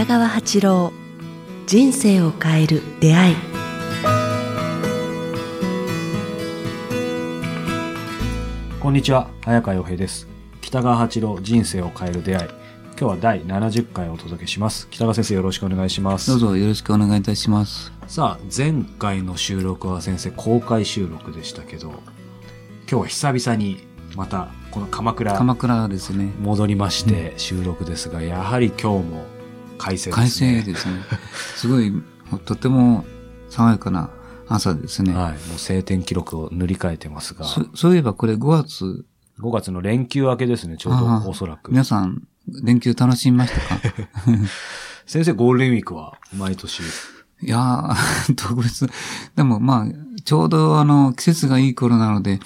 北川八郎人生を変える出会い。こんにちは早川洋平です。北川八郎人生を変える出会い。今日は第70回をお届けします。北川先生よろしくお願いします。どうぞよろしくお願いいたします。さあ前回の収録は先生公開収録でしたけど今日は久々にまたこの鎌倉鎌倉ですね。戻りまして収録ですが、やはり今日も快晴快ですね。晴ですね。すごい、とても爽やかな朝ですね。はい。もう晴天記録を塗り替えてますが、そそういえばこれ5月、5月の連休明けですね、ちょうどおそらく。皆さん連休楽しみましたか？先生、ゴールデンウィークは毎年？いやー、特別。でもまあ、ちょうどあの、季節がいい頃なので、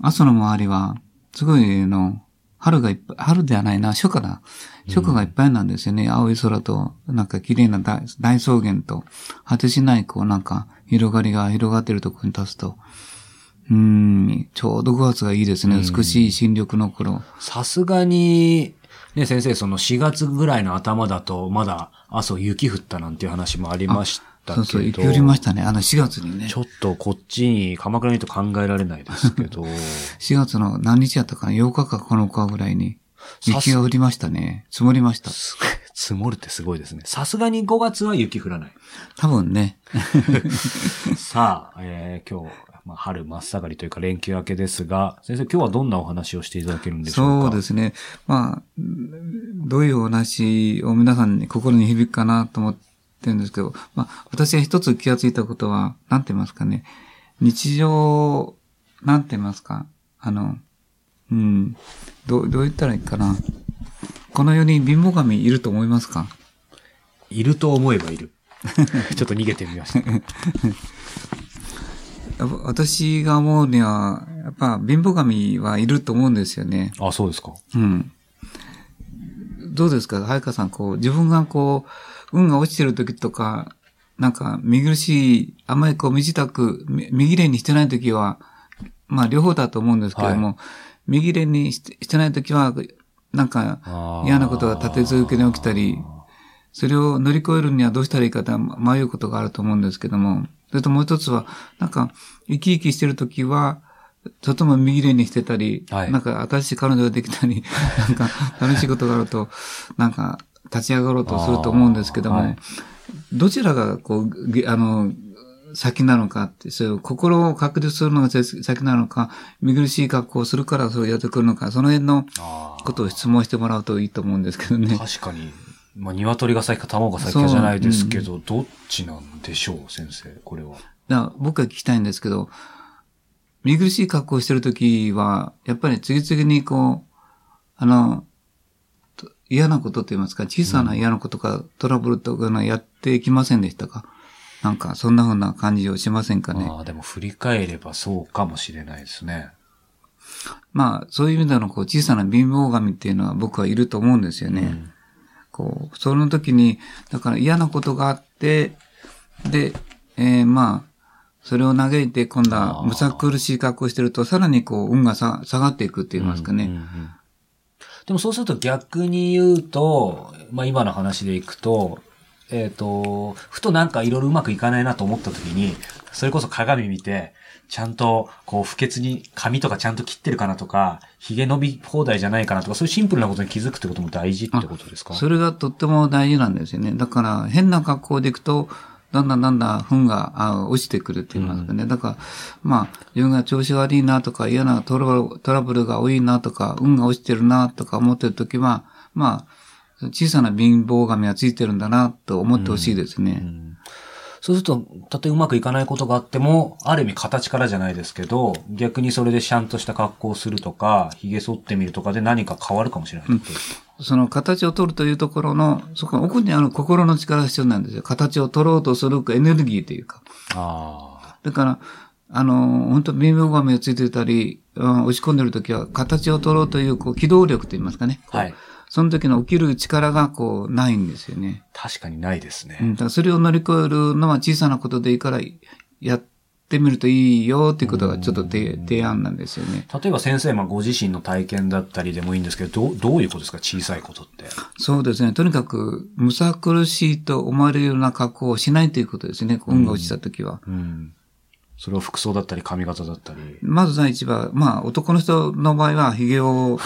朝の周りは、すごいあの、春がいっぱい、春ではないな、初夏だ。初夏がいっぱいなんですよね。青い空と、なんか綺麗な大大草原と、果てしないこうなんか、広がりが広がってるところに立つと、うーん、ちょうど5月がいいですね。美しい新緑の頃。さすがに、ね、先生、その4月ぐらいの頭だと、まだ朝雪降ったなんていう話もありましたけど。そうそう、雪降りましたね。あの4月にねち。ょっとこっちに、鎌倉にと考えられないですけど。4月の何日やったかな ?8 日か9日ぐらいに、雪が降りましたね。積もりました。す積もるってすごいですね。さすがに5月は雪降らない。多分ね。さあ、えー今日、まあ、春真っ盛りというか連休明けですが、先生今日はどんなお話をしていただけるんでしょうか？そうですね。まあ、うんどういうお話を皆さんに心に響くかなと思ってるんですけど、まあ、私が一つ気がついたことは、なんて言いますかね。日常、なんて言いますか。あの、うん、どう、どう言ったらいいかな。この世に貧乏神いると思いますか？いると思えばいる。ちょっと逃げてみました。私が思うには、やっぱ貧乏神はいると思うんですよね。あ、そうですか。うん。どうですか？早川さん、こう、自分がこう、運が落ちてる時とか、なんか、見苦しい、あんまりこう、身支度、切れにしてない時は、まあ、両方だと思うんですけども、見切れにしてしてない時は、なんか嫌なことが立て続けに起きたり、それを乗り越えるにはどうしたらいいかと迷うことがあると思うんですけども、それともう一つは、なんか、生き生きしてる時は、とても見切れにしてたり、はい。なんか新しい彼女ができたり、なんか楽しいことがあると、なんか立ち上がろうとすると思うんですけども、はいどちらがこう、げあの、先なのかって、そういう心を確立するのが先なのか、見苦しい格好をするからそれをやってくるのか、その辺のことを質問してもらうといいと思うんですけどね。確かに。まあ、鶏が先か卵が先かじゃないですけど、どっちなんでしょう、先生、これは。だ僕が聞きたいんですけど、見苦しい格好をしてるときは、やっぱり次々にこう、あの、と嫌なことと言いますか、小さな嫌なことか、トラブルとかのやっていきませんでしたか？なんか、そんな風な感じをしませんかね？ああ、でも振り返ればそうかもしれないですね。まあ、そういう意味でのこう小さな貧乏神っていうのは僕はいると思うんですよね。こう、その時に、だから嫌なことがあって、で、えーまあ、それを嘆いて今度はむさ苦しい格好をしてると、さらにこう、運がさ下がっていくって言いますかね。うんうんうんでもそうすると逆に言うと、まあ今の話でいくと、えっ、と、ふとなんかいろいろうまくいかないなと思った時に、それこそ鏡見て、ちゃんとこう不潔に髪とかちゃんと切ってるかなとか、髭伸び放題じゃないかなとか、そういうシンプルなことに気づくってことも大事ってことですか？それがとっても大事なんですよね。だから、変な格好でいくと、だんだんだんだん糞があ落ちてくるって言いますかね。だから、まあ、自分が調子悪いなとか、嫌なトラブルトラブルが多いなとか、運が落ちてるなとか思ってるときは、まあ、小さな貧乏神がついてるんだなと思ってほしいですね。うんそうすると、たとえうまくいかないことがあっても、ある意味形からじゃないですけど、逆にそれでちゃんとした格好をするとか、髭剃ってみるとかで何か変わるかもしれないってことですか？その形を取るというところの、そこの奥にある心の力が必要なんですよ。形を取ろうとするエネルギーというか。ああ。だから、あの、本当貧乏神がついてたり、うん落ち込んでるときは、形を取ろうという、こう、機動力と言いますかね。はい。その時の起きる力が、こう、ないんですよね。確かにないですね。うん。だからそれを乗り越えるのは小さなことでいいから、や、ってみるといいよっていうことがちょっと提提案なんですよね。例えば先生、まあ、ご自身の体験だったりでもいいんですけど、どう、どういうことですか？小さいことって。そうですね。とにかく、むさ苦しいと思われるような格好をしないということですね。運が落ちたときは。うん。それは服装だったり髪型だったり。まず第一番、まあ、男の人の場合は、髭を、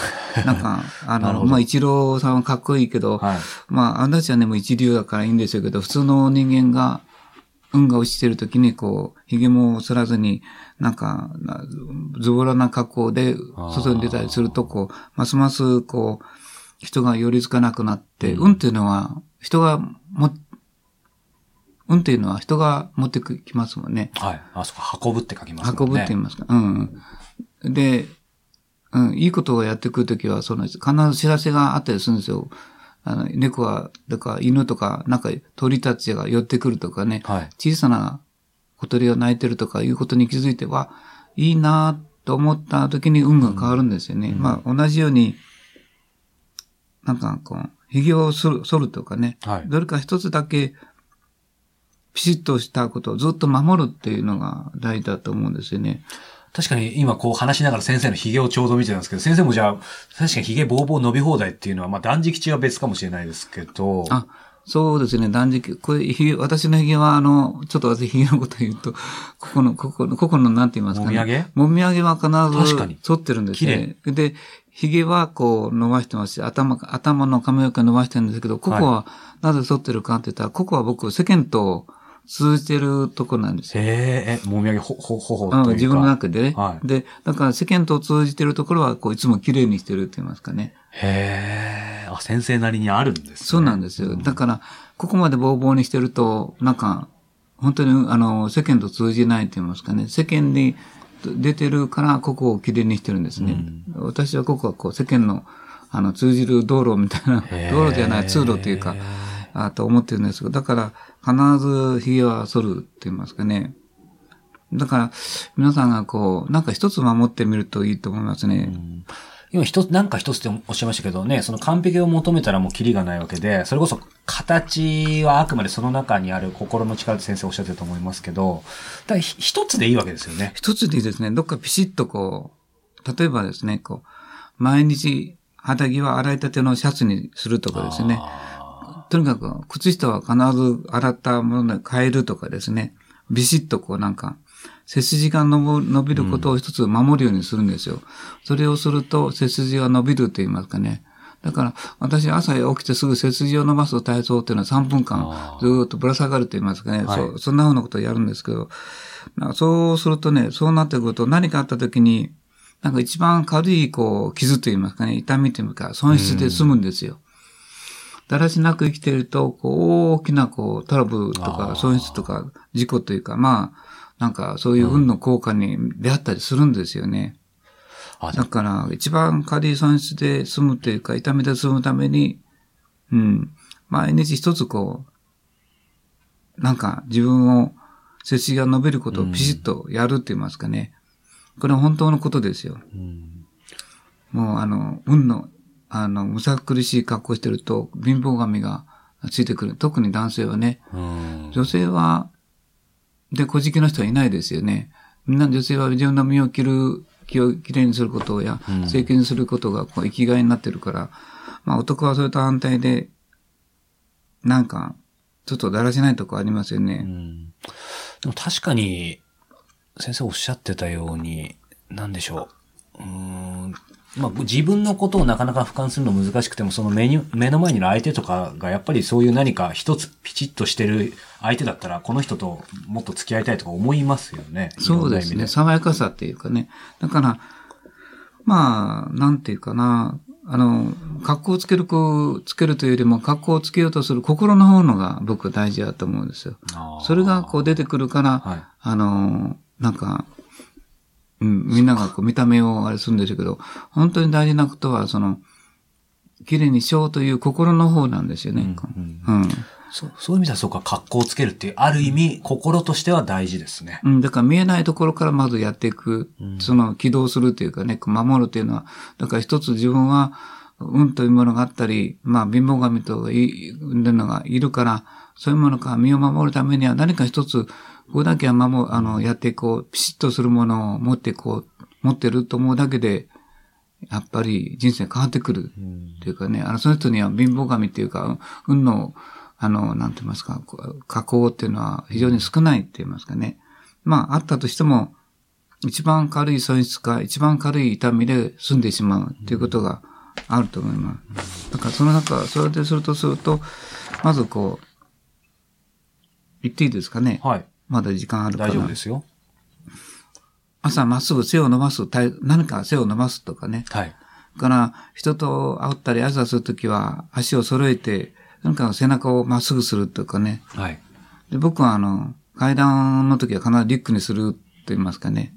なんか、あの、まあ、一郎さんはかっこいいけど、はい。まあ、あんたちはね、もう一流だからいいんですよけど、普通の人間が、運が落ちてる時に、こう、髭も剃らずに、なんか、なズボラな格好で外に出たりすると、こう、ますます、こう、人が寄りつかなくなって、運っていうのは、人がも、運っていうのは人が持ってきますもんね。はい。あ、そこ、運ぶって書きますね。運ぶって言いますか。うん。で、うん、いいことをやってくるときは、その、必ず知らせがあったりするんですよ。あの、猫は、とか、犬とか、なんか、鳥たちが寄ってくるとかね、はい。小さな小鳥が鳴いてるとかいうことに気づいては、いいなと思った時に運が変わるんですよね。まあ、同じように、なんか、こう、髭を剃るとかね、はいどれか一つだけ、ピシッとしたことをずっと守るっていうのが大事だと思うんですよね。確かに今こう話しながら先生の髭をちょうど見てたんですけど、先生もじゃあ、確かに髭ボーボー伸び放題っていうのは、まあ断食中は別かもしれないですけど、あ、そうですね、断食。これ、ひげ私の髭は、あの、ちょっと私髭のこと言うと、ここの、ここの、ここの、なんて言いますかね。もみあげ？もみあげは必ず、確かに剃ってるんですね。で、髭はこう伸ばしてますし、頭、頭の髪の毛伸ばしてるんですけど、ここは、なぜ剃ってるかって言ったら、ここは僕、世間と通じてるとこなんですよ。へえ、え、もみあげほ、ほ、ほほ自分の中でね。はいで、だから世間と通じてるところは、こう、いつも綺麗にしてるって言いますかね。へえ、あ、先生なりにあるんですね。そうなんですよ。だから、ここまでボーボーにしてると、なんか、本当に、あの、世間と通じないと言いますかね。世間に出てるから、ここをきれいにしてるんですね。私はここはこう、世間の、あの、通じる道路みたいな、道路じゃない、通路っていうか、あと思ってるんですけど、だから、必ず髭は剃るって言いますかね。だから、皆さんがこう、なんか一つ守ってみるといいと思いますね。今一つ、なんか一つっておっしゃいましたけどね、その完璧を求めたらもうキリがないわけで、それこそ形はあくまでその中にある心の力って先生おっしゃってると思いますけど、だ一つでいいわけですよね。一つでいいですね。どっかピシッとこう、例えばですね、こう、毎日肌着は洗いたてのシャツにするとかですね。あとにかく、靴下は必ず洗ったもので変えるとかですね。ビシッとこうなんか、背筋が伸び伸びることを一つ守るようにするんですよ。それをすると背筋が伸びると言いますかね。だから、私朝起きてすぐ背筋を伸ばす体操っていうのは3分間ずーっとぶら下がると言いますかね。はいそうそんなふうなことをやるんですけど、なそうするとね、そうなってくると何かあった時に、なんか一番軽いこう傷と言いますかね、痛みというか損失で済むんですよ。だらしなく生きていると、こう、大きな、こう、トラブルとあかー、損失とか、事故というか、まあ、なんか、そういう運の効果に出会ったりするんですよね。あ、だから、一番軽い損失で済むというか、痛みで済むために、うん、毎日一つこう、なんか、自分を、背筋が伸びることをピシッとやるって言いますかね。これは本当のことですよ。うんもう、あの、運の、あの、むさ苦しい格好してると、貧乏神がついてくる。特に男性はね。うん女性は、で、小じきの人はいないですよね。みんな女性は自分の身を着る、気をきれいにすることや、うん清潔にすることがこう生きがいになってるから、まあ男はそれと反対で、なんか、ちょっとだらしないとこありますようね。んでも確かに、先生おっしゃってたように、なんでしょう。まあ、自分のことをなかなか俯瞰するの難しくても、その目に、目の前にいる相手とかが、やっぱりそういう何か一つピチッとしてる相手だったら、この人ともっと付き合いたいとか思いますよね。そうですね。爽やかさっていうかね。だから、まあ、なんていうかな。あの、格好をつける子、つけるというよりも、格好をつけようとする心の方のが僕は大事だと思うんですよ。それがこう出てくるから、はいあの、なんか、うん、みんながこう見た目をあれするんでしょうけど、本当に大事なことは、その、綺麗にしようという心の方なんですよね。うんうん。そうそういう意味ではそうか、格好をつけるっていう、ある意味、心としては大事ですね。うん、だから見えないところからまずやっていく、その起動するというかね、守るというのは、だから一つ自分は、運というものがあったり、まあ貧乏神といるのがいるから、そういうものから身を守るためには何か一つここだけは守、あの、やってこう、ピシッとするものを持ってこう、持ってると思うだけで、やっぱり人生変わってくる。っていうかね、あの、その人には貧乏神っていうか、運の、あの、なんて言いますか、加工っていうのは非常に少ないって言いますかね。まあ、あったとしても、一番軽い損失か、一番軽い痛みで済んでしまうっていうことがあると思います。だから、その中、それでするとすると、まずこう、言っていいですかね。はい。まだ時間あるから。大丈夫ですよ。朝まっすぐ背を伸ばす、体何か背を伸ばすとかね。はい。から、人と会ったり挨拶するときは、足を揃えて、なんか背中をまっすぐするとかね。はい。で、僕はあの、階段の時は必ずリュックにすると言いますかね。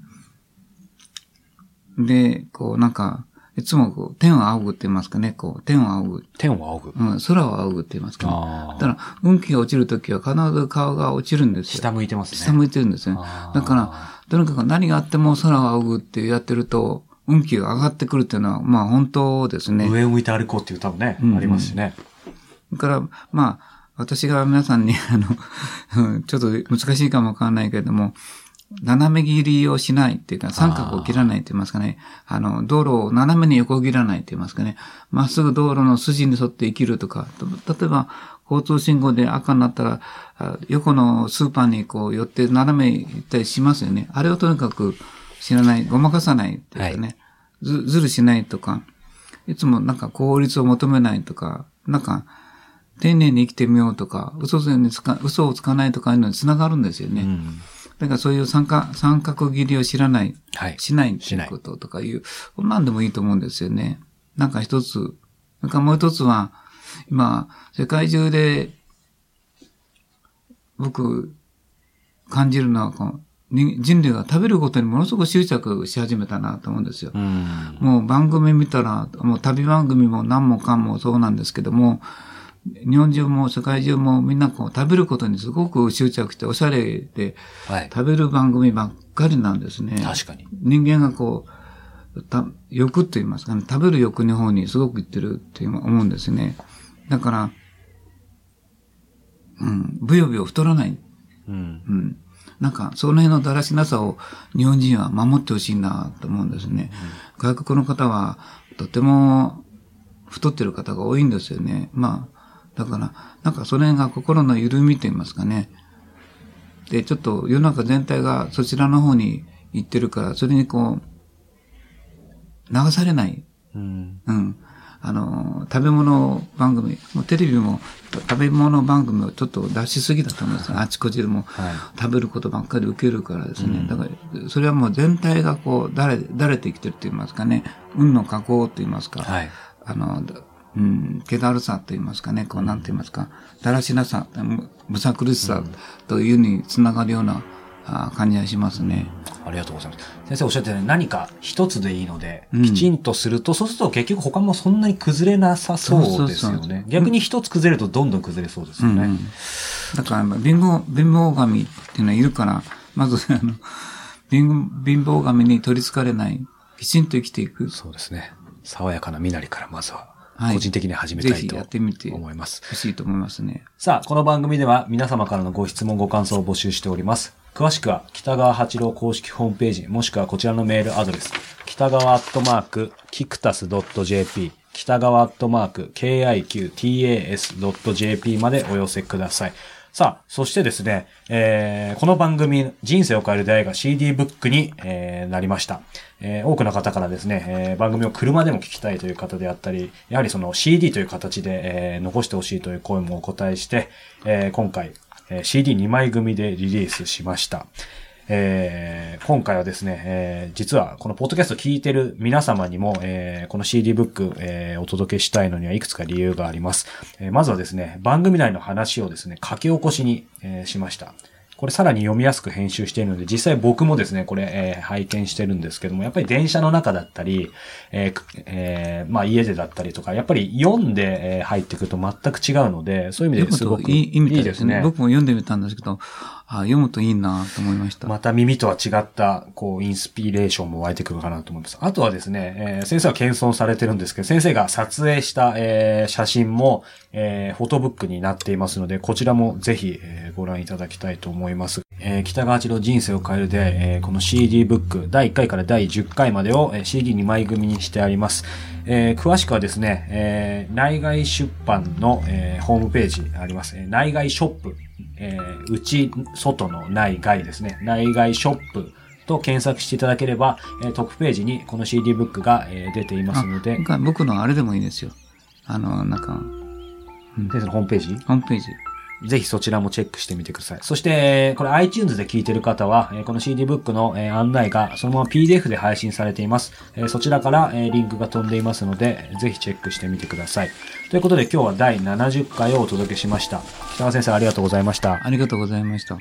で、こうなんか、いつもこう、天を仰ぐって言いますかね、こう、天を仰ぐ。天を仰ぐ。うん、空を仰ぐって言いますかね。あだから、運気が落ちるときは必ず顔が落ちるんですよ。下向いてますね。下向いてるんですねだから、とにかく何があっても空を仰ぐってやってると、運気が上がってくるっていうのは、まあ本当ですね。上を向いて歩こうっていう多分ね、うんありますしね。だから、まあ、私が皆さんに、あの、う んちょっと難しいかもわからないけれども、斜め切りをしないっていうか、三角を切らないって言いますかね。あの、道路を斜めに横切らないって言いますかね。まっすぐ道路の筋に沿って生きるとか、と例えば、交通信号で赤になったら、あ横のスーパーにこう寄って斜め行ったりしますよね。あれをとにかく知らない、ごまかさないっていうかね。ずずるしないとか、いつもなんか効率を求めないとか、なんか、丁寧に生きてみようとか、嘘をつかないとかいうのにつながるんですよね。うん。だからそういう三角、三角切りを知らない、はい。しないっていいうこととかいう、こんなんでもいいと思うんですよね。なんか一つ、それからもう一つは、今、世界中で、僕、感じるのはこの、人人類が食べることにものすごく執着し始めたなと思うんですよ。うん。もう番組見たら、もう旅番組も何もかもそうなんですけども、日本中も世界中もみんなこう食べることにすごく執着しておしゃれではい。食べる番組ばっかりなんですね。確かに。人間がこう、た欲と言いますかね、食べる欲の方にすごく行ってるって思うんですね。だから、うん、ぶよぶよ太らない。うん。うん。なんか、その辺のだらしなさを日本人は守ってほしいなと思うんですね。外国の方は、とても太ってる方が多いんですよね。まあ、だから、なんかその辺が心の緩みと言いますかね。で、ちょっと世の中全体がそちらの方に行ってるから、それにこう、流されない。うん。うん。あの、食べ物番組、もうテレビも食べ物番組をちょっと出しすぎだと思うんですよ。あちこちでもはい。食べることばっかり受けるからですね。だから、それはもう全体がこう、だれ、だれてきてると言いますかね。運の加工と言いますか。はい。あの、だうん、気だるさと言いますかね。こう、なんて言いますか。だらしなさ、むむさ苦しさというにつながるようなあ感じがしますね。ありがとうございます。先生おっしゃったように何か一つでいいので、うんきちんとすると、そうすると結局他もそんなに崩れなさそうですよそうそうそうね。逆に一つ崩れるとどんどん崩れそうですよね。うんうんだから、貧乏、貧乏神っていうのはいるから、まず、あの、貧貧乏神に取り憑かれない、きちんと生きていく。そうですね。爽やかな身なりからまずは、はい個人的に始めたいとやってみて思います。欲しいと思いますね。さあ、この番組では皆様からのご質問、ご感想を募集しております。詳しくは北川八郎公式ホームページ、もしくはこちらのメールアドレス、北川アットマーク、キクタス .jp、北川アットマーク、kiqtas.jp までお寄せください。さあ、そしてですね、えー、この番組、人生を変える出会いが CD ブックに、えーなりました。えー多くの方からですね、えー番組を車でも聞きたいという方であったり、やはりその CD という形で、えー残してほしいという声もお答えして、えー今回、えー CD2 枚組でリリースしました。えー今回はですね、えー実はこのポッドキャストを聞いてる皆様にも、えーこの CD ブック、えーお届けしたいのにはいくつか理由があります。えーまずはですね、番組内の話をですね、書き起こしに、えーしました。これさらに読みやすく編集しているので、実際僕もですね、これ、えー拝見してるんですけども、やっぱり電車の中だったり、えーくえーまあ家でだったりとか、やっぱり読んで、えー入ってくると全く違うので、そういう意味ですごくいいですね。僕も読んでみたんですけど、あ読むといいなと思いました。また耳とは違った、こう、インスピレーションも湧いてくるかなと思います。あとはですね、えー先生は謙遜されてるんですけど、先生が撮影した、えー写真も、えーフォトブックになっていますので、こちらもぜひ、えーご覧いただきたいと思います。えー北川八郎人生を変えるで、えーこの CD ブック、第1回から第10回までを、え CD2 枚組にしてあります。えー詳しくはですね、えー内外出版の、えーホームページあります。えー内外ショップ、えー内、外の内外ですね。内外ショップと検索していただければ、えートップページにこの CD ブックが、えー出ていますので、あ僕のあれでもいいですよ。あの、なんか、先生のホームページ？ホームページ。ぜひそちらもチェックしてみてください。そして、これ iTunes で聞いてる方は、この CD ブックの案内がそのまま PDF で配信されています。そちらからリンクが飛んでいますので、ぜひチェックしてみてください。ということで今日は第70回をお届けしました。北川先生ありがとうございました。ありがとうございました。